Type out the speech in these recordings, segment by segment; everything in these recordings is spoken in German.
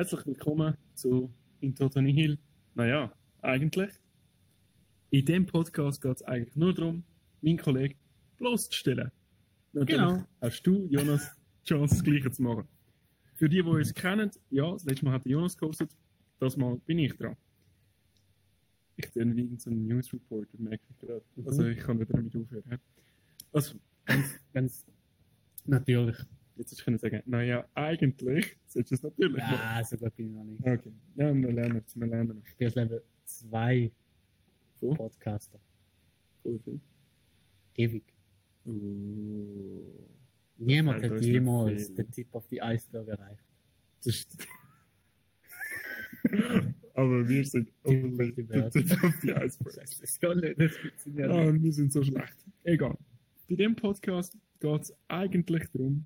Herzlich willkommen zu In Toto Nihil. Naja, eigentlich. In dem Podcast geht es eigentlich nur darum, meinen Kollegen bloßzustellen. Natürlich Genau. hast du, Jonas, die Chance, das Gleiche zu machen. Für die, die uns kennen, ja, das letzte Mal hat Jonas gehostet, das Mal bin ich dran. Ich bin wie so ein News Reporter, merke ich gerade. Also ich kann wieder damit aufhören. Also, Ganz, ganz natürlich. Jetzt hätte ich können sagen, naja, eigentlich solltest du es natürlich machen. Ja, so gut bin ich noch nicht. Okay, ja, wir lernen es, wir lernen es. Ich bin jetzt Level 2 Wo? Podcaster. Voll viel. Ewig. Uh, Niemand Alter, hat jemals den Tip auf die Eisberg erreicht. das ist... Aber wir sind only die the Welt. tip of the iceberg. Das ist gar nicht, das funktioniert Ah, wir sind so schlecht. Egal. Bei dem Podcast geht es eigentlich darum,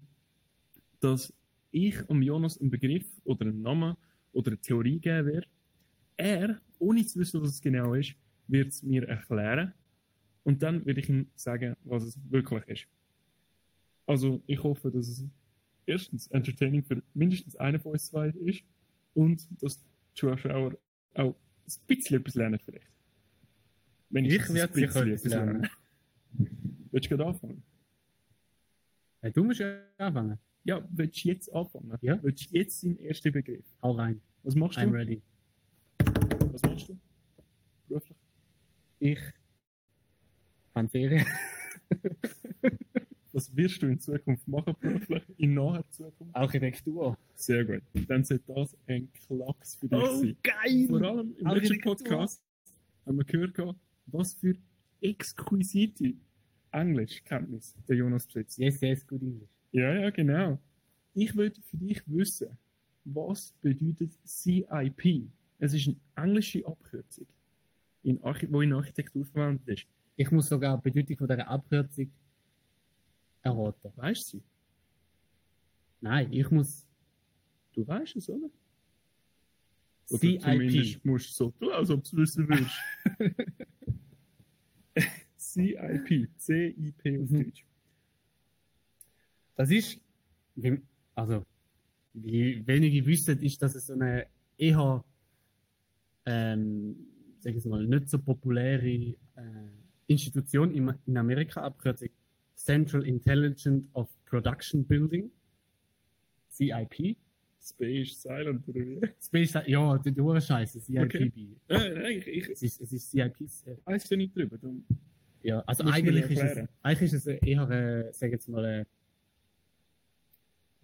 dass ich um Jonas einen Begriff oder einen Namen oder eine Theorie geben werde. Er, ohne zu wissen, was es genau ist, wird es mir erklären. Und dann werde ich ihm sagen, was es wirklich ist. Also, ich hoffe, dass es erstens entertaining für mindestens einen von uns zwei ist und dass die Zuschauer auch ein bisschen etwas lernen vielleicht. Wenn Ich ein werde sicher etwas lernen. Willst du gerade anfangen? Hey, du musst ja anfangen. Ja, willst du jetzt anfangen? Ja. Willst du jetzt deinen ersten Begriff? Hau rein. Was machst I'm du? ready. Was machst du? Beruflich? Ich habe Ferien. Was wirst du in Zukunft machen beruflich? In naher Zukunft? Architektur. Sehr gut. Dann sollte das ein Klacks für dich sein. geil! Vor allem im letzten. Podcast haben wir gehört, was für exquisite Englischkenntnis der Jonas besitzt. Yes, yes, good English. Ja, ja, genau. Ich würde für dich wissen, was bedeutet CIP? Es ist eine englische Abkürzung, in Archi wo in Architektur verwendet ist. Ich muss sogar die Bedeutung von dieser Abkürzung erraten. Weißt du sie? Nein, ich muss Du weißt es, oder? Oder CIP. zumindest musst du so tun, als ob du es wissen willst. CIP, C-I-P auf Mhm. Deutsch. Das ist, wie, also, wie wenige wissen, ist, dass es so eine eher, ähm, sag ich mal, nicht so populäre äh, Institution in, in Amerika, Abkürzung Central Intelligence of Production Building, CIP. Space Silent oder wie? Space, ja, die Uhr scheiße, CIP. Okay. Nein, ich, ich Es ist, es ist CIP. äh, weiß ja nicht drüber. Darum. Ja, also du eigentlich ist, es, eigentlich ist es eher, äh, sag jetzt mal, äh,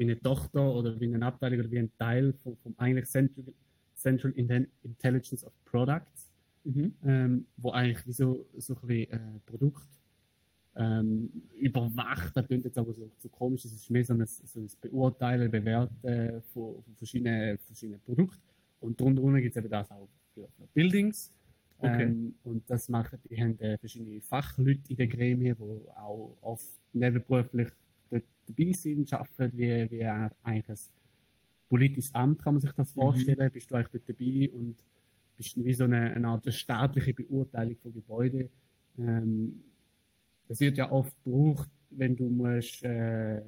wie eine Tochter oder wie eine Abteilung oder wie ein Teil vom, vom eigentlich Central, Central Intelligence of Products, Mhm. ähm, wo eigentlich wie so, so ein bisschen, äh, Produkt ähm, überwacht, das klingt jetzt aber so, so komisch, es ist mehr so ein, so ein Beurteilen, Bewerten von, von verschiedenen, verschiedenen Produkten. Und drunter gibt es eben das auch für, für Buildings. Okay. Ähm, und das machen, die haben äh, verschiedene Fachleute in der Gremie, die auch oft nebenberuflich dabei sind, arbeiten, wie, wie eigentlich ein politisches Amt, kann man sich das vorstellen. Bist du eigentlich dort dabei und bist wie so eine, eine Art staatliche Beurteilung von Gebäuden. Ähm, das wird ja oft gebraucht, wenn du musst, äh,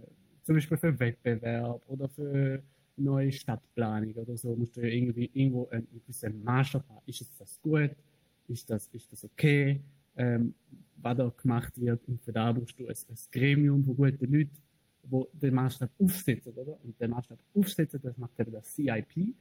zum Beispiel für Wettbewerb oder für neue Stadtplanung oder so, musst du ja irgendwie irgendwo einen gewissen Maßstab haben. Ist jetzt das gut? Ist das, ist das okay? Ähm, was da gemacht wird? Und für da brauchst du ein, ein Gremium von guten Leuten, wo den Maßstab aufsetzen, oder? Und den Maßstab aufsetzen, das macht eben das CIP.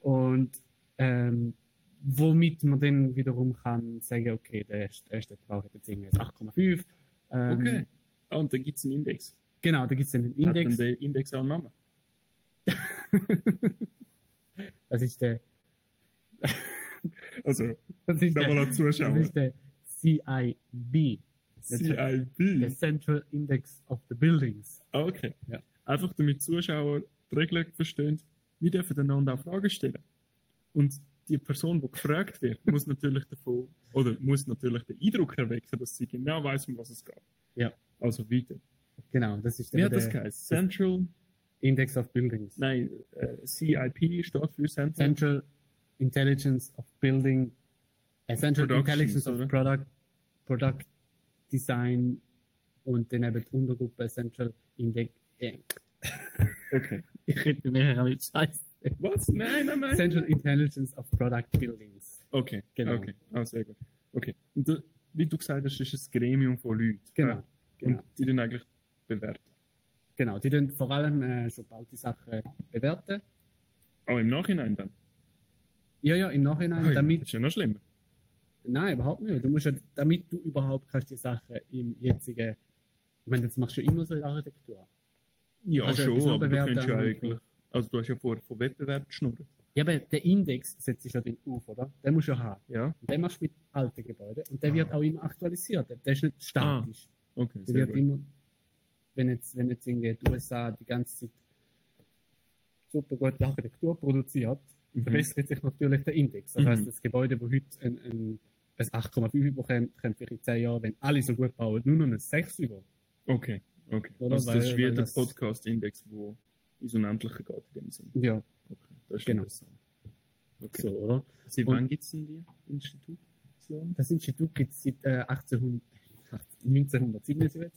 Und, ähm, womit man dann wiederum kann sagen, okay, der erste, der Bau hat jetzt irgendwie ein 8,5. Ähm, Okay. Ah, und dann gibt es einen Index. Genau, da gibt es einen Hat Index. dann der Index auch einen Namen? Das ist der, Also, das ist der, das ist der CIB. Der CIB. Central Index of the Buildings. Okay. Ja. Einfach damit Zuschauer die Regeln verstehen, wir dürfen einander auch Fragen stellen. Und die Person, die gefragt wird, muss natürlich davon, oder muss natürlich den Eindruck erwecken, dass sie genau weiß, um was es geht. Ja. Also weiter. Genau, das ist Wie der, hat das der geheißen? Central, Index of Buildings. nein, äh, CIP steht für Central. Central Intelligence of Building, äh, Central Productions, Intelligence of Product, Product Design und dann eben die Untergruppe Central Index. Okay. ich rede mir auch mit Scheiß. Was? Nein, nein, nein. Central Intelligence of Product Buildings. Okay, Genau. Okay, ah, sehr gut. Okay. Und du, wie du gesagt hast, ist es ein Gremium von Leuten. Genau. Genau. Und die dann eigentlich bewerten. Genau, die dann vor allem äh, schon bald die Sachen bewerten. Auch im Nachhinein dann. Ja, ja, im Nachhinein, Ah, ja, damit Das ist ja noch schlimmer. Nein, überhaupt nicht. Du musst ja, damit du überhaupt kannst die Sachen im jetzigen, ich meine, das machst du ja immer so in der Architektur. Ja, Also schon, aber du könntest ja eigentlich. Also, du hast ja vorher von Wettbewerb geschnurrt. Ja, aber der Index setzt sich ja den auf, oder? Den musst du ja haben. Ja. Und den machst du mit alten Gebäuden und der Ah. wird auch immer aktualisiert. Der ist nicht statisch. Okay, der wird gut. immer, wenn jetzt, wenn jetzt irgendwie die USA die ganze Zeit super gute Architektur produziert, Mhm. verbessert sich natürlich der Index. Das Mhm. heißt, das Gebäude, das heute ein, ein, ein 8,5 bekommt, kommt vielleicht in 10 Jahren, wenn alle so gut bauen, nur noch ein 6 über. Okay, okay. Oder? Also, das Weil- ist wie der Podcast-Index, wo ins Unendliche geht in dem Sinn. Ja, Okay, das ist Genau. interessant. Okay. so, oder? Seit wann gibt es denn die Institution? Das Institut gibt es seit äh, 1800, 1977.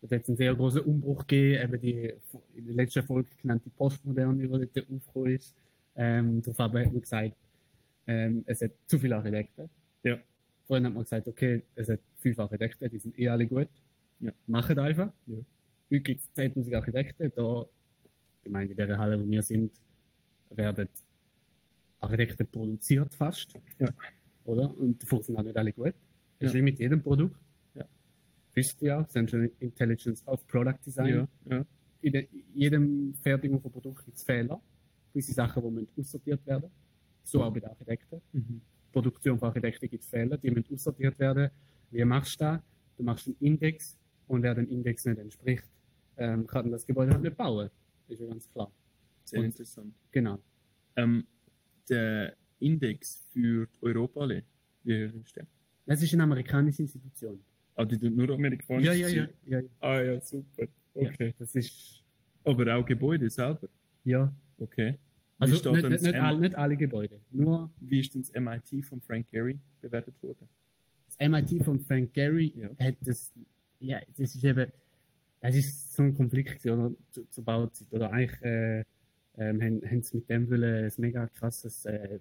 Da hat es einen sehr großen Umbruch gegeben, eben die in der letzten Folge genannte Postmoderne, die dort aufgekommen ist. Ähm, darauf hat man gesagt, ähm, es hat zu viele Architekten. Ja. Vorhin hat man gesagt, okay, es hat fünf Architekten, die sind eh alle gut. Ja. Machen einfach. Ja. Heute gibt es 10.000 Architekten. Da, ich meine, in der Halle, wo wir sind, werden Architekten produziert fast. Ja. Oder? Und die funktionieren auch nicht alle gut. Das ist Ja. wie mit jedem Produkt. Ja. Wisst ihr ja, Central Intelligence of Product Design. Ja, ja. In der, jedem Fertigung von Produkt gibt es Fehler. Gewisse Sachen, die müssen aussortiert werden. So auch bei den Architekten. Mhm. Produktion von Architekten gibt es Fehler, die müssen aussortiert werden. Wie machst du das? Du machst einen Index und wer dem Index nicht entspricht, ähm, kann das Gebäude halt nicht bauen. Ist ja ganz klar. Sehr Und- interessant. Genau. Ähm, der Index für Europaallee, wie ist der? Das ist eine amerikanische Institution. Ah, die tut nur amerikanisch. Ja, ja, ja. ja, ja. Ah, ja, super. Okay. Das ist, Aber auch Gebäude selber. ja. Okay. Also nicht, nicht, nicht, alle, nicht alle Gebäude. Nur Wie ist denn das MIT von Frank Gehry bewertet worden? das MIT von Frank Gehry Ja. hat das, ja, das ist eben, das ist so ein Konflikt oder, zu, zur Bauzeit. Oder eigentlich äh, ähm, haben, haben sie mit dem wollen ein mega krasses, äh,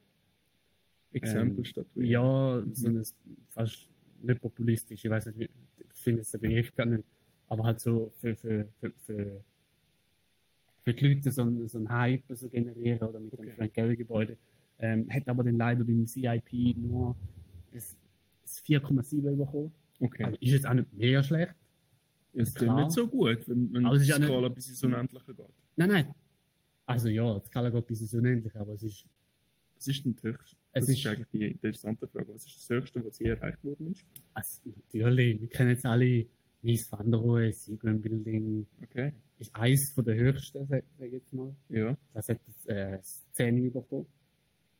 Exempel Ähm, statuieren. ja, so ein fast nicht populistisch, ich weiß nicht, ich finde jetzt den Begriff gar nicht, aber halt so für, für, für, für, für die Leute so, ein- so einen Hype so generieren oder mit dem Okay. Frank Gehry Gebäude. Ähm, hat aber dann leider beim CIP nur das, das 4,7 bekommen. Okay. Also ist jetzt auch nicht mega schlecht. Es ist nicht so gut, wenn, wenn es die ja nicht- Skala bis ins Unendliche geht. Nein, nein. Also ja, die Skala geht bis ins Unendliche, aber es ist, Was ist denn das Höchste? Es das ist, ist- eigentlich die interessante Frage. Was ist das Höchste, was je erreicht worden ist? also, natürlich, wir kennen jetzt alle Mies van der Rohe, Seagram Building, Okay. ist eins von der höchsten, sag sag ich jetzt mal. Ja, Das hat äh, das 10 bekommen.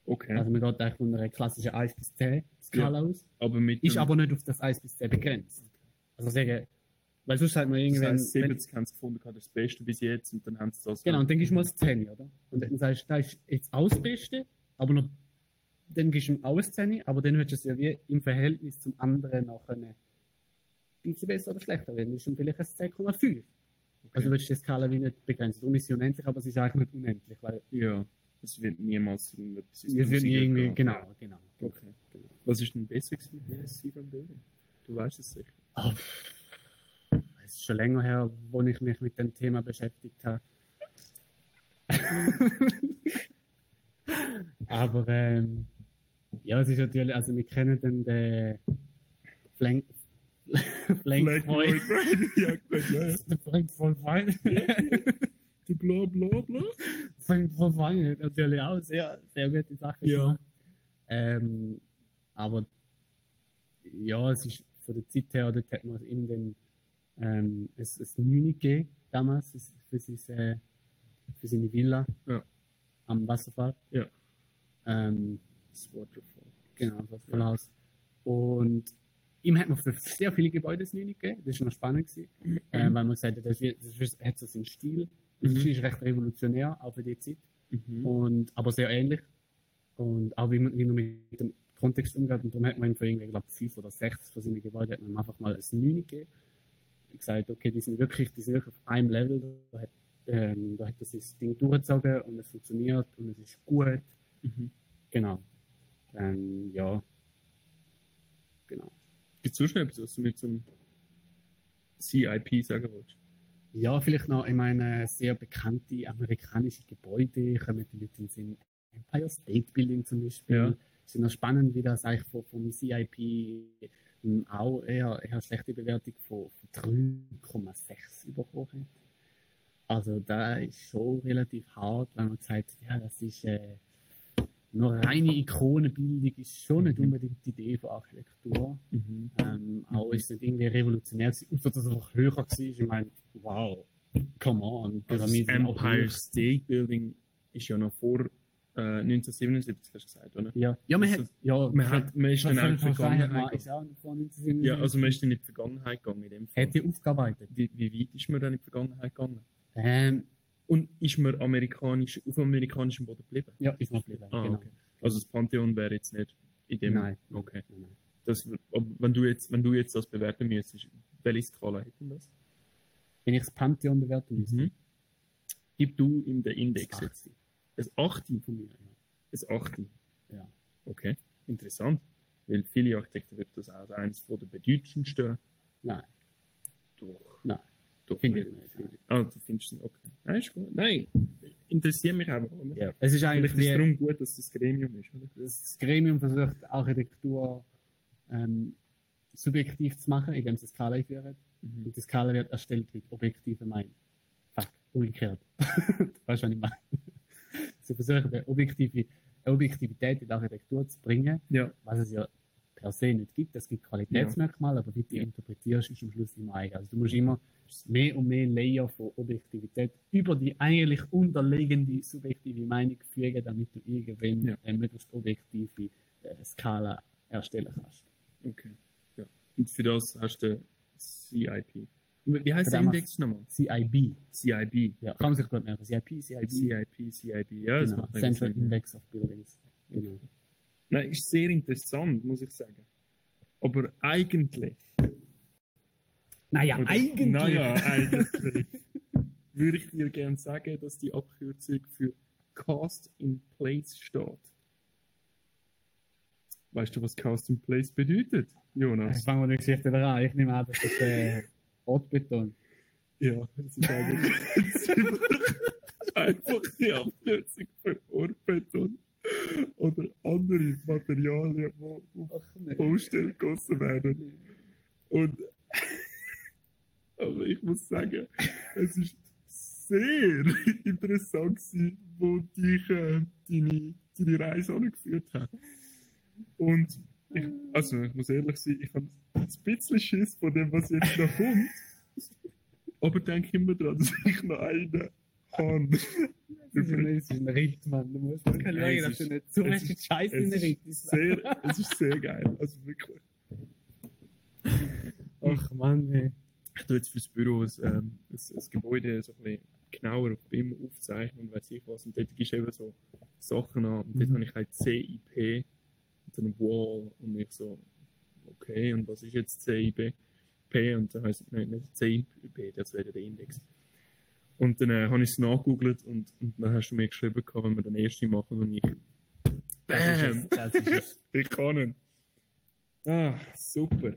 okay. Also man geht eigentlich von einer klassischen 1 bis 10 Skala aus. aber mit Ist aber nicht auf das 1 bis 10 begrenzt. Also sagen, weil sonst sagt man das irgendwann. heißt, 70 haben sie gefunden, das Beste bis jetzt und dann haben sie das. Genau, und dann gibst du mal das 10, oder? Und dann sagst du, das ist jetzt auch das Beste, aber noch, dann gibst du ihm auch das 10, aber dann du es ja wie im Verhältnis zum anderen nachher ein bisschen besser oder schlechter werden. Ist dann vielleicht ein 10,5. Also würdest du die Skala wie nicht begrenzen. Darum ist sie unendlich, aber sie ist eigentlich nicht unendlich, weil Ja, es wird niemals irgendetwas ins wir sind Tausende irgendwie, gehen. genau, genau. Okay. Was ist denn besser gewesen wie das Seagram Building? Du weißt es sicher. Oh, es ist schon länger her, wo ich mich mit dem Thema beschäftigt habe. Aber ähm, ja, es ist natürlich, also wir kennen den, den Flank, Flank Boy. ja, gut, ja. ja. Voll fein. Du bla bla bla. Fein hat natürlich auch sehr, sehr gute Sachen Ja. Ähm, aber ja, es ist von der Zeit her, dort hat man ihm den ähm, es, es 9 gegeben, damals, für, seine, für seine Villa Ja. am Wasserfall. Ja. Ähm, Das Waterfall. genau, das Wasserfallhaus. Und ihm hat man für sehr viele Gebäude das 9 gegeben, das war noch spannend, gewesen, ähm, weil man gesagt hat, das, ist- das ist, hat so seinen Stil. Das Mhm. ist recht revolutionär, auch für die Zeit. Mhm. Und, aber sehr ähnlich. Und auch wie man, wie man mit dem Kontext umgeht. Und darum hat man ihm für irgendwie, glaube, fünf oder sechs von seinen Gebäuden hat man einfach mal ein 9 gegeben. Und gesagt, okay, die sind wirklich, die sind wirklich auf einem Level. Da hat ähm, da hat er sein Ding durchgezogen und es funktioniert und es ist gut. Mhm. Genau. Ähm, ja. Genau. Es sonst noch etwas, was du mit zum CIP sagen willst? Ja, vielleicht noch, ich meine, sehr bekannte amerikanische Gebäude kommen die Leute in den Sinn. Empire State Building zum Beispiel. Ja. Ist noch spannend, wie das eigentlich vom, vom CIP ähm, auch eher, eher schlechte Bewertung von, von 3,6 bekommen hat. Also da ist schon relativ hart, wenn man sagt, ja, das ist äh, nur reine Ikonenbildung, ist schon nicht Mhm. unbedingt die Idee von Architektur. Mhm. Ähm, auch ist nicht irgendwie revolutionär außer dass es einfach höher war. Ich meine, wow, come on, Also das Empire. State Building ist ja noch vor äh, 1977, hast du gesagt, oder? Ja, ja, man Das hat, ja, Man, hat, man ist dann auch in die Vergangenheit gegangen. auch von 1977. Ja, also man ist dann in die Vergangenheit gegangen in dem Fall. Hätte aufgearbeitet. Wie, wie weit ist man dann in die Vergangenheit gegangen? Ähm, Und ist man amerikanisch, auf amerikanischem Boden geblieben? ja, ist noch geblieben. Ah, genau. okay. Also das Pantheon wäre jetzt nicht in dem. Nein. Okay. Nein, nein. Das, wenn, du jetzt, wenn du jetzt das bewerten müsstest, welche Skala hätten das? Wenn ich das Pantheon bewerten müsste, Mhm. Gib du ihm den Index jetzt. Ein 8. von mir. Ein 8. Ja. Okay, interessant. Weil viele Architekten würden das auch als eines der bedeutendsten. Nein, Doch. Nein. Doch. Finde ich nicht. nicht, nein. Ah, du findest es okay. Nein, ist gut. Nein, interessiert mich einfach. Oder? ja. es ist eigentlich ist darum gut, dass das Gremium ist, oder? das Gremium versucht, Architektur ähm, subjektiv zu machen, indem sie eine Skala einführen. Mhm. Und die Skala wird erstellt mit objektiven Meinungen. Fuck, umgekehrt. du weißt, was ich meine. Sie versuchen, eine, objektive, eine Objektivität in die Architektur zu bringen, Ja. was es ja per se nicht gibt. Es gibt Qualitätsmerkmale, aber wie du die Ja. interpretierst, ist am Schluss immer eigen. Also du musst immer mehr und mehr Layer von Objektivität über die eigentlich unterliegende subjektive Meinung fügen, damit du irgendwann Ja. eine möglichst objektive äh, Skala erstellen kannst. Okay. Ja. Und für das hast du CIP. Wie heißt der Index nochmal? CIB. CIB. Ja, kann man sich gut merken. CIP, CIB. CIP, CIB. Ja, genau. Central. Index of Buildings. Genau. Nein, ist sehr interessant, muss ich sagen. Aber eigentlich. Naja, oder- eigentlich. Naja, eigentlich. würde ich dir gerne sagen, dass die Abkürzung für Cast in Place steht. Weißt du, was Cast in Place bedeutet, Jonas? Jetzt fangen wir die Geschichte wieder an. Ich nehme an, das ist äh, Ortbeton. Ja, das ist eigentlich einfach die Abkürzung für Ohrbeton oder andere Materialien, die auf Baustellen gegossen werden. Und aber ich muss sagen, es ist sehr interessant gewesen, wo dich äh, deine, deine Reise angeführt hat. Und ich, also ich muss ehrlich sein, ich habe ein bisschen Schiss von dem, was jetzt noch kommt. Aber denke immer daran, dass ich noch einen habe. Das ist ein, das Ritt, Mann. Du musst mal Nein, es dass du nicht so es viel ist- Scheiß Es in den Ritt ist, sehr, es ist sehr geil. Also wirklich. Ach Mann, ey. Ich tue jetzt fürs Büro ein, ähm, ein, ein Gebäude so ein bisschen genauer auf BIM aufzeichnen und weiß ich was. Und dort gibst du eben so Sachen an. Und dort Mhm. habe ich halt CIP und dann Wall und ich so, okay, und was ist jetzt CIP? P und dann heisst es nein, nicht CIP, das wäre der Index. Und dann äh, habe ich es nachgegoogelt und, und dann hast du mir geschrieben, gehabt, wenn wir den ersten machen und ich. Bam! es, das ist es. Ich kann ihn. Ah, super.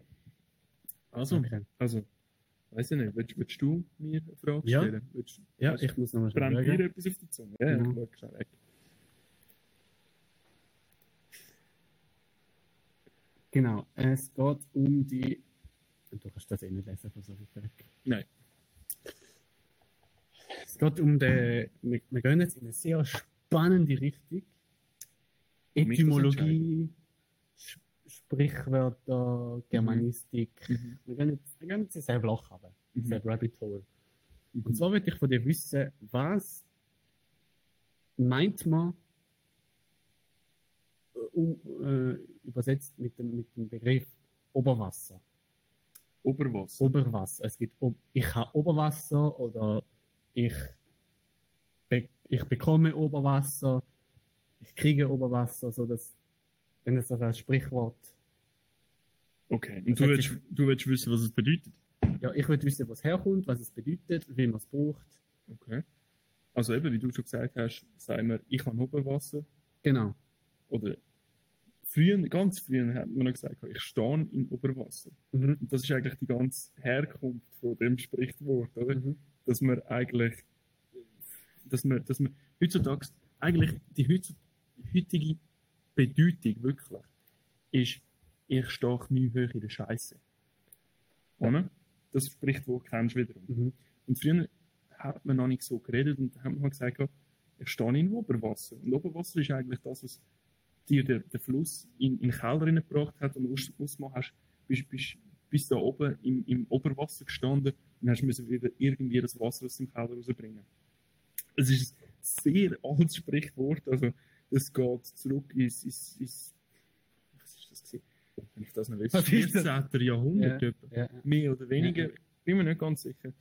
Also, Okay. also, weiß ich nicht, willst, willst du mir eine Frage Ja. stellen? Willst, Ja, ich muss nochmal schnell brennt dir schauen. etwas auf die Zunge? Ja, Mhm. ja. schnell weg. Genau, es geht um die. Du kannst das eh nicht lesen, versuche ich weg. Nein. Es geht um den. Wir, wir gehen jetzt in eine sehr spannende Richtung. Etymologie, Sprichwörter, Germanistik. Mhm. Wir gehen jetzt, wir gehen jetzt in sehr Loch haben. Mhm. Sehr Rabbit Hole. Mhm. Und zwar würde ich von dir wissen, was meint man äh, um, äh, übersetzt mit dem, mit dem Begriff Oberwasser? Oberwasser. Oberwasser. Es gibt, ich habe Oberwasser oder ich, be, ich bekomme Oberwasser, ich kriege Oberwasser, so dass, wenn es das als Sprichwort, Okay. Und du willst, du willst wissen, was es bedeutet? ja, ich würde wissen, was herkommt, was es bedeutet, wie man es braucht. Okay. Also eben, wie du schon gesagt hast, sagen wir, ich habe Oberwasser. Genau. Oder früher, ganz früher hat man noch gesagt, ich stehe im Oberwasser. Mhm. Und das ist eigentlich die ganze Herkunft von dem Sprichwort, oder? Mhm. Dass man eigentlich, dass man, dass man heutzutage, eigentlich die heutige Bedeutung wirklich ist, ich stehe nie hoch in der Scheiße. Oder? Das Sprichwort kennst du wiederum. Mhm. Und früher hat man noch nicht so geredet und hat man gesagt, ich stehe in Oberwasser. Und Oberwasser ist eigentlich das, was dir der, der Fluss in, in den Keller gebracht hat und aus, ausgemacht hast, bist, bist, bist da oben im, im Oberwasser gestanden und hast müssen wieder irgendwie das Wasser aus dem Keller rausbringen. Es ist ein sehr altes Sprichwort, also es geht zurück ins, ins, ins was ist das gewesen? Wenn ich das noch weiß, Was ist das? 14. Jahrhundert Ja, ja. mehr oder weniger, Ja, ja. bin mir nicht ganz sicher.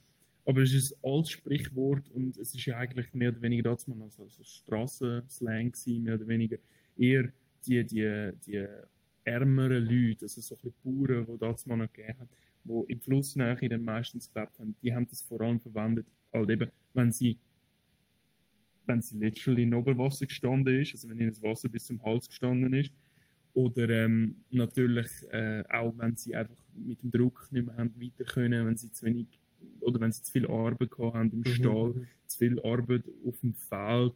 Aber es ist ein altes Sprichwort und es ist ja eigentlich mehr oder weniger dazu mal also, also Strassenslang gewesen, mehr oder weniger eher die, die, die ärmeren Leute, also so ein bisschen Bauern, die dazu mal noch gegeben hat, die im Flussnähe dann meistens gelebt haben, die haben das vor allem verwendet, halt eben, wenn sie wenn sie literally in Oberwasser gestanden ist, also wenn ihnen das Wasser bis zum Hals gestanden ist, oder ähm, natürlich äh, auch, wenn sie einfach mit dem Druck nicht mehr haben weiter können, wenn sie zu wenig oder wenn sie zu viel Arbeit gehabt haben im Stall, Mhm. zu viel Arbeit auf dem Feld,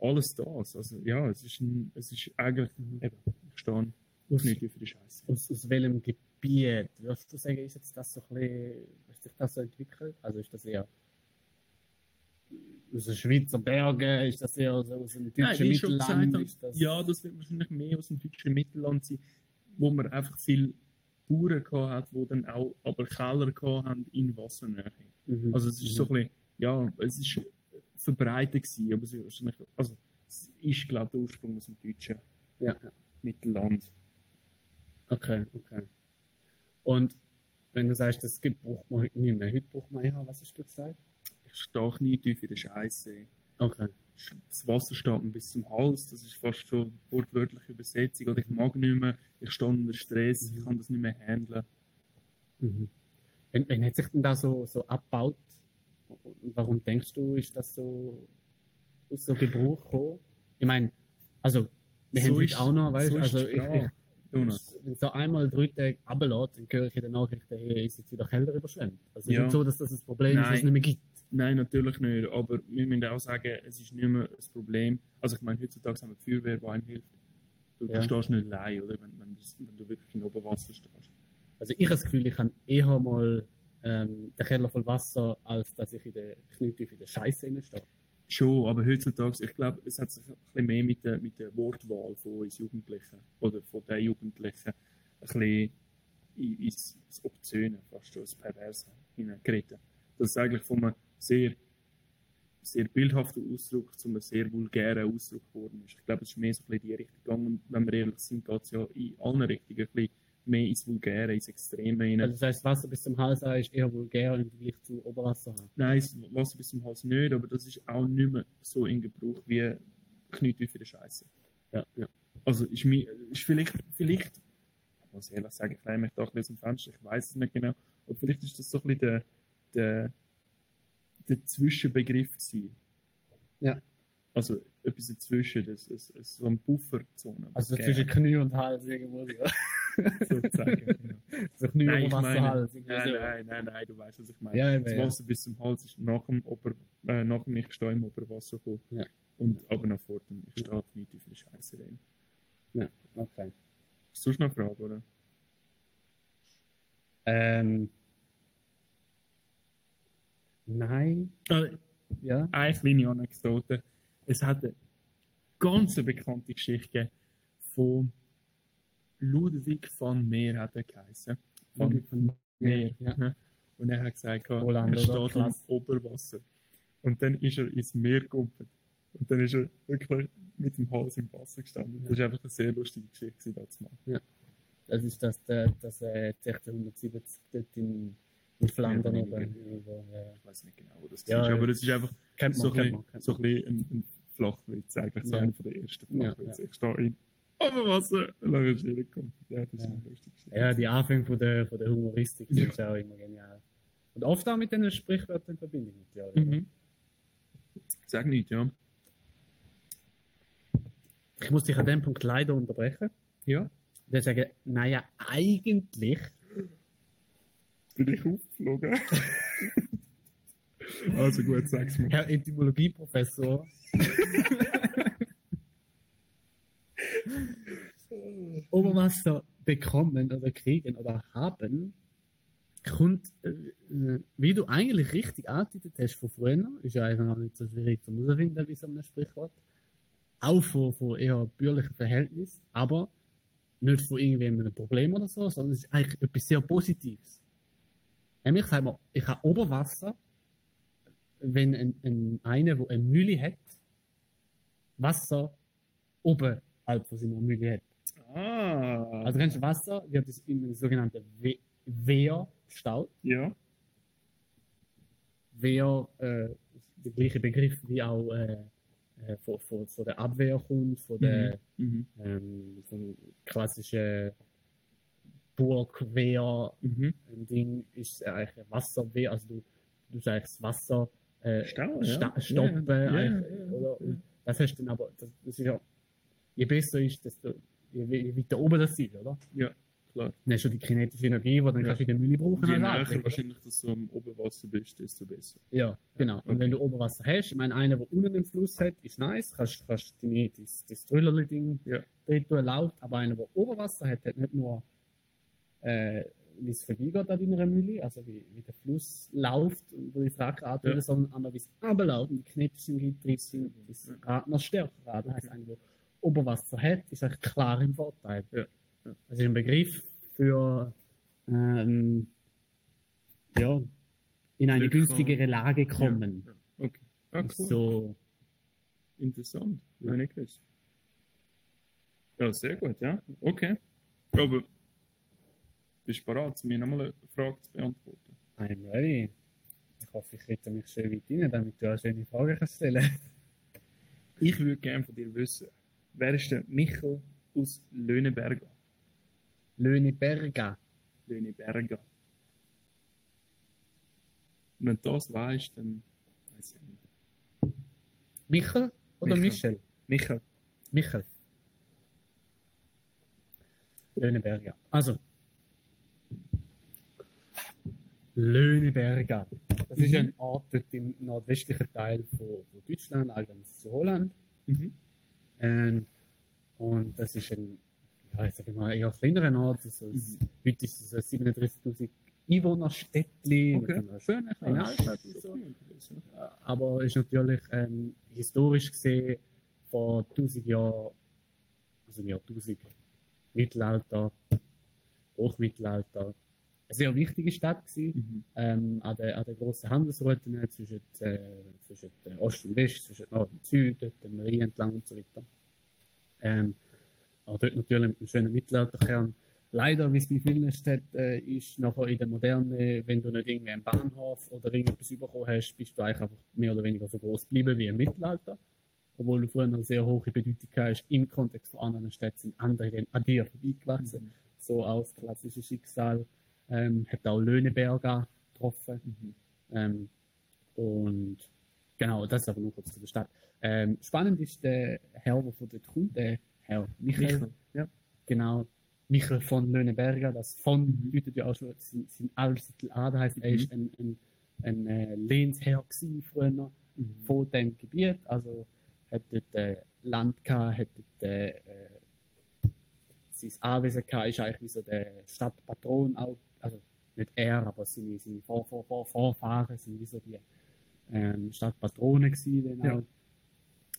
alles das. Also ja, es ist, ein, es ist eigentlich, eben, ich stehe Aus, nicht für die Scheiße. aus, aus welchem Gebiet würdest du sagen, ist jetzt das so ein bisschen, sich das so entwickelt? Also ist das eher aus den Schweizer Bergen, ist das eher so aus dem deutschen gesagt Mittelland? Ist das, ja, das wird wahrscheinlich mehr aus dem deutschen Mittelland sein, wo man einfach viele Bauern gehabt hat, die dann auch aber Keller gehabt haben in Wassernähe. Mhm. Also es ist so ein bisschen, ja, es ist verbreitet gewesen, aber es ist wahrscheinlich, also es ist glaube ich der Ursprung aus dem deutschen ja. Mittelland. Okay, okay. Und wenn du sagst, das gibt, heute nicht mehr, heute braucht man eher, was hast du gesagt? Ich stehe nie tief in der Scheiße. Okay. Das Wasser steht mir bis zum Hals, das ist fast schon wortwörtliche Übersetzung. Oder ich mag nicht mehr, ich stehe unter Stress, ich kann das nicht mehr handeln. Mhm. Wenn, wenn hat sich denn da so, so abgebaut? Warum denkst du, ist das so aus so Gebrauch gekommen? Ich meine, also, wir So haben ist- auch noch, weißt so also ich, ich, Wenn so einmal drei Tage runterlässt, dann höre ich in den Nachrichten, hey, ist jetzt wieder Keller überschwemmt. Also es ist Ja. nicht so, dass das ein Problem ist, das es nicht mehr gibt. Nein, natürlich nicht. Aber wir müssen auch sagen, es ist nicht mehr ein Problem. Also ich meine, heutzutage haben wir die Feuerwehr, die einem hilft. Du, Ja. stehst nicht allein, oder? Wenn, wenn, du, wenn du wirklich in Oberwasser stehst. Also ich habe das Gefühl, ich habe eher mal ähm, den Keller voll Wasser, als dass ich in der Knietief in der Scheiße stehe. Schon, aber heutzutage, ich glaube, es hat sich ein bisschen mehr mit der, mit der Wortwahl von uns Jugendlichen oder von den Jugendlichen ein bisschen in- ins, ins Obszöne, fast schon ins Perverse hineingeritten. Das ist eigentlich von einem sehr, sehr bildhaften Ausdruck zu einem sehr vulgären Ausdruck geworden ist. Ich glaube, es ist mehr so ein bisschen die Richtung gegangen. Und wenn wir ehrlich sind, geht es ja in allen Richtungen ein bisschen mehr ins Vulgäre, ins Extreme hinein. Also das heißt, Wasser bis zum Hals ist eher vulgär im Vergleich zu Oberwasser. Nein, Wasser bis zum Hals nicht, aber das ist auch nicht mehr so in Gebrauch wie Knietief in der Scheiße. Ja, ja. Also ist, mi, ist vielleicht, vielleicht, ich muss ehrlich sagen, ich lehne mich da ein bisschen aus Fenster, ich weiß es nicht genau, aber vielleicht ist das so ein bisschen der, der, der Zwischenbegriff gewesen. Ja. Also etwas dazwischen, das, das, das, so eine Bufferzone. Also zwischen Knie und Hals irgendwo. So, sozusagen. genau. so Knie Nein, ich Wasser, irgendwie nein, nein, nein, nein, du weißt, was ich meine. Ja, ja, das ja. Wasser bis zum Hals ist nach dem, Ober, äh, nach dem Ich stehe im Oberwasser gekommen. Ja. Und aber noch vor dem Ich stehe nicht für die Scheiße rein. Okay. Hast du noch eine Frage, oder? Ähm, nein. Äh, Ja. eine kleine Anekdote. Es hat eine ganz bekannte Geschichte von Ludwig van Meer, hat er geheißen. Van, Ludwig van Meer. Ja. Und er hat gesagt, er Holland, oder? steht im. Oberwasser. Und dann ist er ins Meer gegumpelt. Und dann ist er wirklich mit dem Hals im Wasser gestanden. Das war einfach eine sehr lustige Geschichte damals mal. Das ist das, der, das äh, 1670 dort in, in Flandern Ja, oben. weniger. irgendwo, ja. Ich weiß nicht genau, wo das Ja, ja. aber es ist einfach so man, ein so man. ein, ein, ein Flachwitz, eigentlich so Ja. einer der ersten Ja, Flachwitze. ja. Ich stehe in Oberwasser, und dann ist er gekommen. Ja, das ist Ja. Geschichte. Ja, die Anfänge von der, von der Humoristik sind ja auch immer genial. Und oft auch mit diesen Sprichwörtern in Verbindung mit dir. oder? Mhm. Sag nicht, ja. Ich muss dich an dem Punkt leider unterbrechen. Ja. Ich sagen, naja, eigentlich Bin ich aufgeflogen? also gut, sag's mir. Herr Etymologieprofessor. Oberwasser bekommen oder kriegen oder haben, kommt, äh, wie du eigentlich richtig angedeutet hast von früher, ist ja eigentlich noch nicht so schwierig zu herausfinden, wie so ein Sprichwort, auch von, von eher bürgerlichen Verhältnissen, aber nicht von irgendwie einem Problem oder so, sondern es ist eigentlich etwas sehr Positives. Nämlich sagt man, ich habe Oberwasser, wenn ein, ein, einer, der eine Mühle hat, Wasser oberhalb von seiner Mühle hat. Ah. Also kennst du Wasser, wird es in einem sogenannten We- Wehr gestaut. ja. Wehr, äh, der gleiche Begriff wie auch äh, von, von, von der Abwehr kommt, von der Mhm. ähm, vom klassischen Burgwehr Mhm. ist eigentlich Wasserwehr, also du, du sagst das Wasser äh, Stau, ja. sta stoppen. Ja, ja, eigentlich, ja, ja, oder? ja. Das hast du dann aber, das, das ist ja, je besser ist, desto je, weiter oben das ist, oder? Ja, klar. Dann hast du die kinetische Energie, die dann Ja. kannst du in der Mühle brauchen. Je als näher wahrscheinlich, dass du am Oberwasser bist, desto besser. Ja, genau. Und Okay. wenn du Oberwasser hast, ich meine, einer, der unten im Fluss hat, ist nice, kannst, kannst deine, das, das Trüllerli-Ding Ja. tun, läuft, aber einer, der Oberwasser hat, hat nicht nur, äh, wie es vorbeigeht an deiner Mühle, also wie, wie der Fluss läuft und wo die Frage Ja. sondern einmal, wie es runterläuft und die kinetische Energie trifft sind, das Rad noch stärker an. Das heisst, einer, der Oberwasser hat, ist eigentlich klar im Vorteil. Ja. Das ist ein Begriff für, ähm, ja, in eine günstigere Lage kommen. Ja. Okay. Ah, cool. So, Interessant. Ja. Nicht gewusst. Ja, sehr gut, ja. Okay. Aber bist du bereit, mir nochmal eine Frage zu beantworten? I'm ready. Ich hoffe, ich rette mich schön weit rein, damit du eine schöne Frage kannst stellen Ich würde gerne von dir wissen, wer ist der Michel aus Löhneberger? Löhneberger. Löhneberger. Und wenn das weißt, dann weiß ich nicht. Michel oder Michel. Michel? Michel. Löhneberger. Also. Löhneberger. Das ist ein Ort im nordwestlichen Teil von, von Deutschland, also zu Holland. Mhm. Ähm, und das ist ein, ja, ich sage mal, eher kleinerer Ort. Also es, Heute ist es ein 37.000 Einwohnerstädtli Okay. mit einer schönen kleinen Ah, Altstadt und das so. gewesen. Aber ist natürlich ähm, historisch gesehen vor 1000 Jahren, also im Jahr 1000, Mittelalter, Hochmittelalter, sehr wichtige Stadt gewesen Mhm. ähm, an der, an der grossen Handelsroute ne, zwischen, äh, zwischen Ost und West, zwischen Nord und Süden, der Marie entlang und so weiter. Ähm, aber dort natürlich mit einem schönen Mittelalterkern. Leider, wie es bei vielen Städten äh, ist, nachher in der Moderne, wenn du nicht irgendwie einen Bahnhof oder irgendetwas bekommen hast, bist du eigentlich einfach mehr oder weniger so groß geblieben wie im Mittelalter. Obwohl du früher eine sehr hohe Bedeutung hast, im Kontext von anderen Städten sind andere dann an dir vorbeigewachsen. Mhm. So als klassisches Schicksal. Ähm, hat auch Löhneberger getroffen. Mhm. Ähm, und genau, das ist aber nur kurz zu der Stadt. Ähm, spannend ist der Herr, der von dort kommt, der Herr Michael. Michel, ja. Genau. Michael von Löhneberger, das von Mhm. bedeutet ja auch schon sein, sein Alpstitel an. Das heisst, er Mhm. ist ein, ein, ein äh, Lehnsherr früher Mhm. von dem Gebiet. Also hat dort äh, Land gehabt, hat dort äh, äh, sein Anwesen gehabt, ist eigentlich wie so der Stadtpatron auch. Also nicht er, aber seine, seine Vor, Vor, Vor, Vorfahren sind wie so die ähm, Stadtpatronen gewesen. Dann Ja.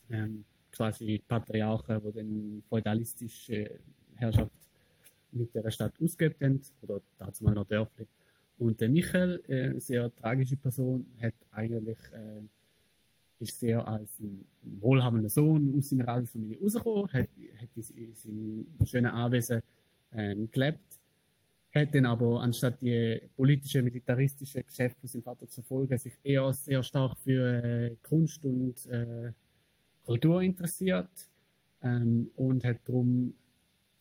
Ähm, quasi Patriarchen, die dann feudalistische Herrschaft mit der Stadt ausgeübt haben, oder dazu mal noch dörflich. Und der Michael, äh, eine sehr tragische Person, hat eigentlich, äh, ist sehr als ein wohlhabender Sohn aus seiner Adelsfamilie rausgekommen, hat, hat in in seinem schönen Anwesen ähm, gelebt, hat dann aber anstatt die politische, militaristische Geschäfte von seinem Vater zu folgen, sich eher sehr stark für äh, Kunst und äh, Kultur interessiert ähm, und hat darum,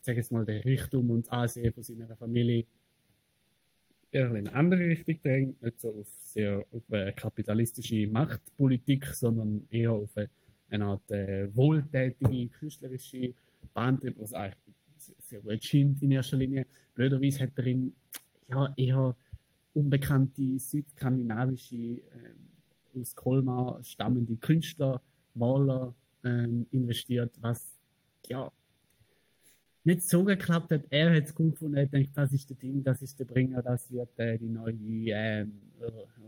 sag ich mal, den Reichtum und Ansehen von seiner Familie eher in eine andere Richtung drängt, nicht so auf sehr auf eine kapitalistische Machtpolitik, sondern eher auf eine, eine Art äh, wohltätige, künstlerische Bahntrieb, was eigentlich sehr gut scheint in erster Linie. Blöderweise hat er in ja, eher unbekannte südskandinavische, ähm, aus Kolmar stammende Künstler, Maler ähm, investiert, was ja nicht so geklappt hat. Er hat es gut gefunden, er denkt, das ist der Ding, das ist der Bringer, das wird äh, die neue ähm,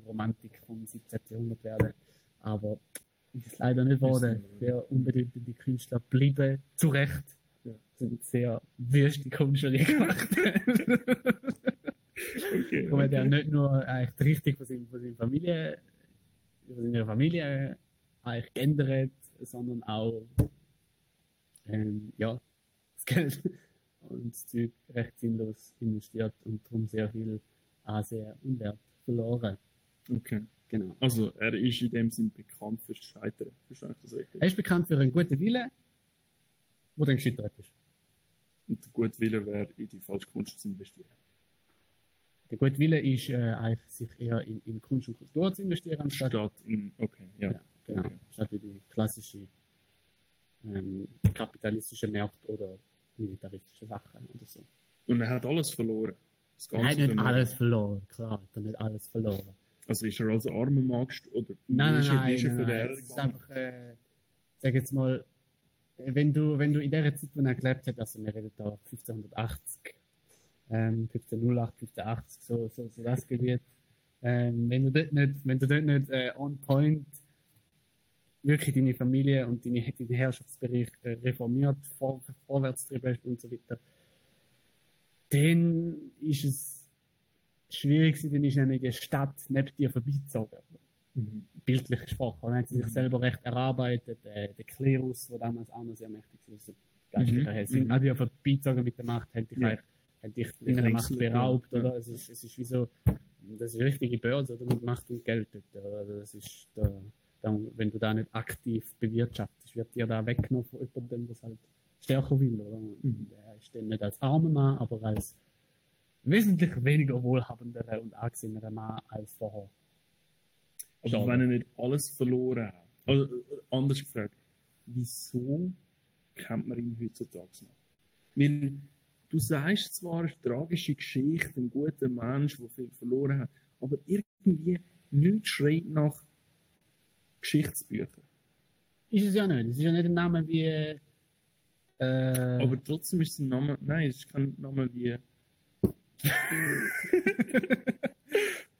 Romantik vom 17. Jahrhundert werden. Aber ist leider nicht geworden. Sehr unbedeutende Künstler blieben zu Recht. Sind sehr wüste Kunstler gemacht. okay, Und okay. er nicht nur eigentlich die Richtung von, seiner, von seiner Familie, von seiner Familie eigentlich geändert, sondern auch ähm, ja, das Geld und das Zeug recht sinnlos investiert und darum sehr viel Ansehen und Wert verloren. Okay. Genau. Also er ist in dem Sinn bekannt fürs Scheitern. Verstehe ich das richtig? Er ist bekannt für einen guten Willen, der dann gescheitert ist. Und der gute Wille wäre, in die falsche Kunst zu investieren. Der gute Wille ist äh, eigentlich, sich eher in, in Kunst und Kultur zu investieren, anstatt, Statt in, okay, ja. ja genau, okay. statt in die klassische ähm, kapitalistische Märkte oder militaristische Sachen oder so. Und er hat alles verloren. er hat nicht alles verloren, klar, er hat nicht alles verloren. Also ist er als armer Magst oder nein, nein, nein, er nein, nein, es ist einfach, äh, sag jetzt mal, wenn du, wenn du in der Zeit, wo er gelebt hat, also wir reden da 1580, ähm, 1508, 1580, so, so, so das Gebiet, ähm, wenn du dort nicht, wenn du dort nicht äh, on point wirklich deine Familie und deine, deinen Herrschaftsbereich äh, reformiert, vor, vorwärts treiben und so weiter, dann ist es schwierig, dann ist eine Stadt neben dir vorbeizogen. Mhm. Bildlich gesprochen. Dann hat sie sich mhm. selber recht erarbeitet, äh, der Klerus, der damals auch noch sehr mächtig war, so geistlicher mhm. sind an dir vorbeizogen mit der Macht, haben dich, ja. haben dich deiner Macht beraubt, oder? Es ist, es ist wie so, das ist eine richtige Börse, oder? Mit Macht und Geld. Oder? Das ist der, dann, wenn du da nicht aktiv bewirtschaftest, wird dir da weggenommen von jemandem, der halt stärker will. Oder? Mhm. Der ist dann nicht als armer Mann, aber als wesentlich weniger wohlhabender und angesehener Mann als vorher. Aber Schade. wenn er nicht alles verloren hat, also äh, anders gefragt, wieso kennt man ihn heutzutage noch? Weil du sagst zwar, eine tragische Geschichte, ein guter Mensch, der viel verloren hat, aber irgendwie nichts schreit nach Geschichtsbücher. Ist es ja nicht. Es ist ja nicht ein Name wie. Äh, Aber trotzdem ist es ein Name. Nein, es ist kein Name wie.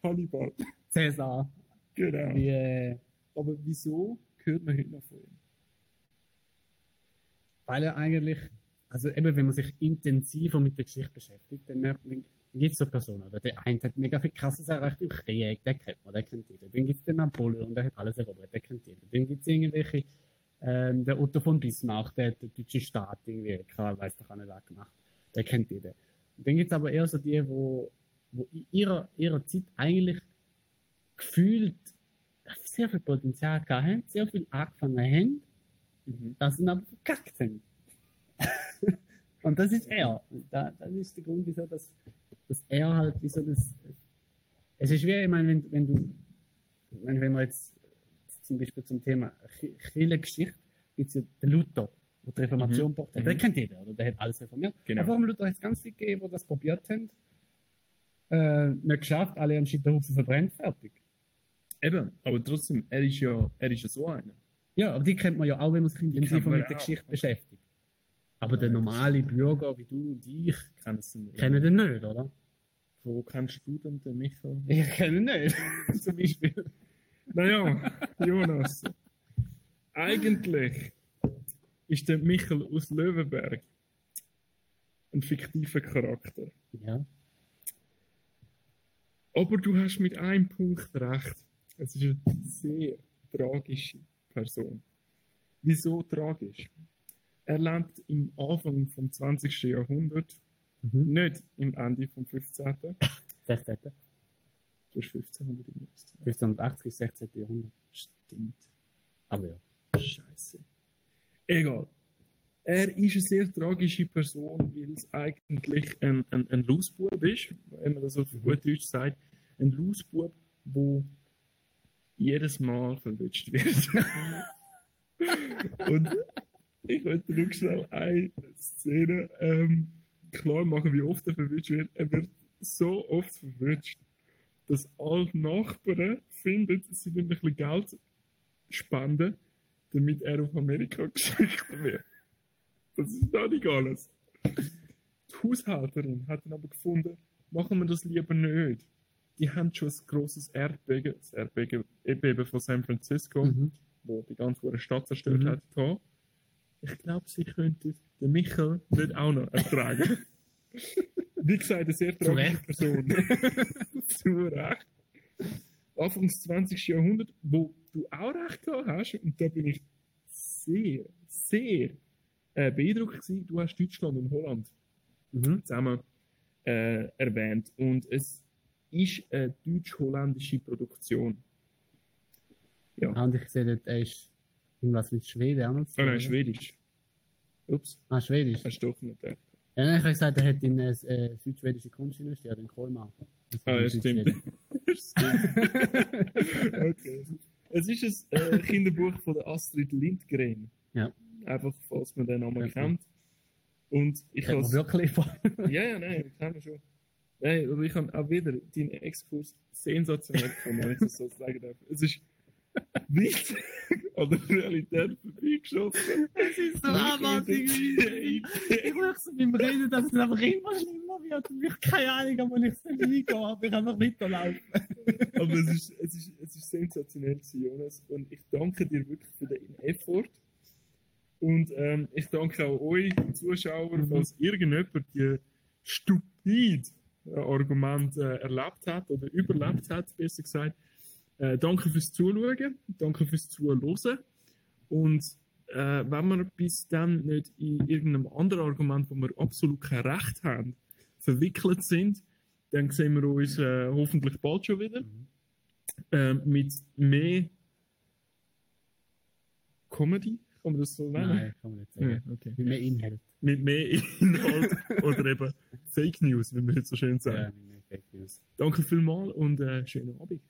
Hannibal. Cäsar. Genau. Wie, äh, Aber wieso hört man heute noch von ihm? Weil er eigentlich, also eben, wenn man sich intensiver mit der Geschichte beschäftigt, dann merkt man, gibt es so Personen? Der eine hat mega viel krasses erreicht im Krieg, der kennt man, der kennt jeder. Dann gibt es den Napoleon, der hat alles erobert, der kennt jeder. Dann gibt es irgendwelche, ähm, der Otto von Bismarck, der hat den deutschen Staat irgendwie, klar, weiß doch auch nicht, gemacht, der kennt jeder. Dann gibt es aber eher so die, wo, wo in ihrer, ihrer Zeit eigentlich gefühlt sehr viel Potenzial gehabt sehr viel angefangen haben, mhm. dass sie aber verkackt haben. Und das ist er. Da, das ist der Grund, wieso das dass er halt, wieso das. Es ist schwer, ich meine, wenn, wenn du, wenn, wenn wir jetzt zum Beispiel zum Thema Kirchengeschichte, gibt es ja den Luther, der die Reformation mhm. hat. Mhm. Der kennt jeder, oder? Der hat alles reformiert. Genau. Aber Luther hat es ganz viele gegeben, die das probiert haben. Äh, nicht geschafft, alle haben Scheiterhaufen verbrennt, fertig. Eben, aber trotzdem, er ist ja, er ist ja so einer. Ja, aber die kennt man ja auch, wenn man sich mit der Geschichte beschäftigt. Aber der normale Bürger wie du und ich kennen den nicht, oder? Wo kennst du denn den Michael? Ich kenne ihn nicht, zum Beispiel. Naja, Jonas. Eigentlich ist der Michael aus Löwenberg ein fiktiver Charakter. Ja. Aber du hast mit einem Punkt recht. Es ist eine sehr tragische Person. Wieso tragisch? er lebt im Anfang vom 20. Jahrhundert, mhm. nicht im Ende vom 15. 16. Du hast 1500 im 1580 16. Jahrhundert. Stimmt. Aber ja. Scheiße. Egal. er ist eine sehr tragische Person, weil es eigentlich ein, ein, ein Lausbub ist, wenn man das auf gut Deutsch sagt. Ein Lausbub, der jedes Mal verwünscht wird. Und ich möchte nur schnell eine Szene ähm, klar machen, wie oft er verwünscht wird. Er wird so oft verwünscht, dass alle Nachbarn finden, sie müssen ein bisschen Geld spenden, damit er auf Amerika geschickt wird. Das ist noch nicht alles. Die Haushälterin hat dann aber gefunden, machen wir das lieber nicht. Die haben schon ein grosses Erdbeben, das Erdbeben Erdbeben von San Francisco, Mhm. wo die ganze Stadt zerstört Mhm. hat, gehabt. Ich glaube, sie könnten den Michael nicht auch noch ertragen. Wie gesagt, eine sehr tragische Recht. Person. Zu Recht. Anfang des 20. Jahrhunderts, wo du auch recht gehabt hast, und da bin ich sehr, sehr äh, beeindruckt gewesen. Du hast Deutschland und Holland Mhm. zusammen äh, erwähnt. Und es ist eine deutsch-holländische Produktion. Ja. Ah, Und ich sehe dort, er ist irgendwas mit Schweden auch noch zu Oh nein, Schwedisch. Ups, Ah, Schwedisch. hast du doch nicht gedacht. Ja, nein, ich habe gesagt, er hat in eine äh, südschwedische Kunst investiert, in Kolmar. Ah, ja, stimmt. Okay. Es ist ein äh, Kinderbuch von der Astrid Lindgren. Ja. Einfach, falls man den Namen Ja, kennt. Und ich habe wirklich Ja, ja, nein, ich kenne schon. Nein, aber ich habe auch wieder deinen Exkurs sensationell gefunden, wenn ich das so sagen darf. Es ist nicht an der Realität vorbeigeschossen. Es ist so abartig, Ich möchte so beim Reden, dass es einfach immer schlimmer wird. Und ich habe keine Ahnung, ob ich es nicht eingehe, aber ich einfach weiterlaufen. Aber es ist, es ist, es ist sensationell, gewesen, Jonas. Und ich danke dir wirklich für den Effort. Und ähm, ich danke auch euch, Zuschauer, Mhm. falls irgendjemand die stupid Argumente äh, erlebt hat oder überlebt hat, besser gesagt. Äh, danke fürs Zuschauen, danke fürs Zuhören. Und äh, wenn wir bis dann nicht in irgendeinem anderen Argument, wo wir absolut kein Recht haben, verwickelt sind, dann sehen wir uns äh, hoffentlich bald schon wieder. Äh, mit mehr Comedy, kann man das so nennen? Nein, kann man nicht sagen. Ja, okay. Mit mehr Inhalt. Mit mehr Inhalt oder eben Fake News, wie wir jetzt so schön sagen. Ja, mit mehr Fake News. Danke vielmals und äh, schönen Abend.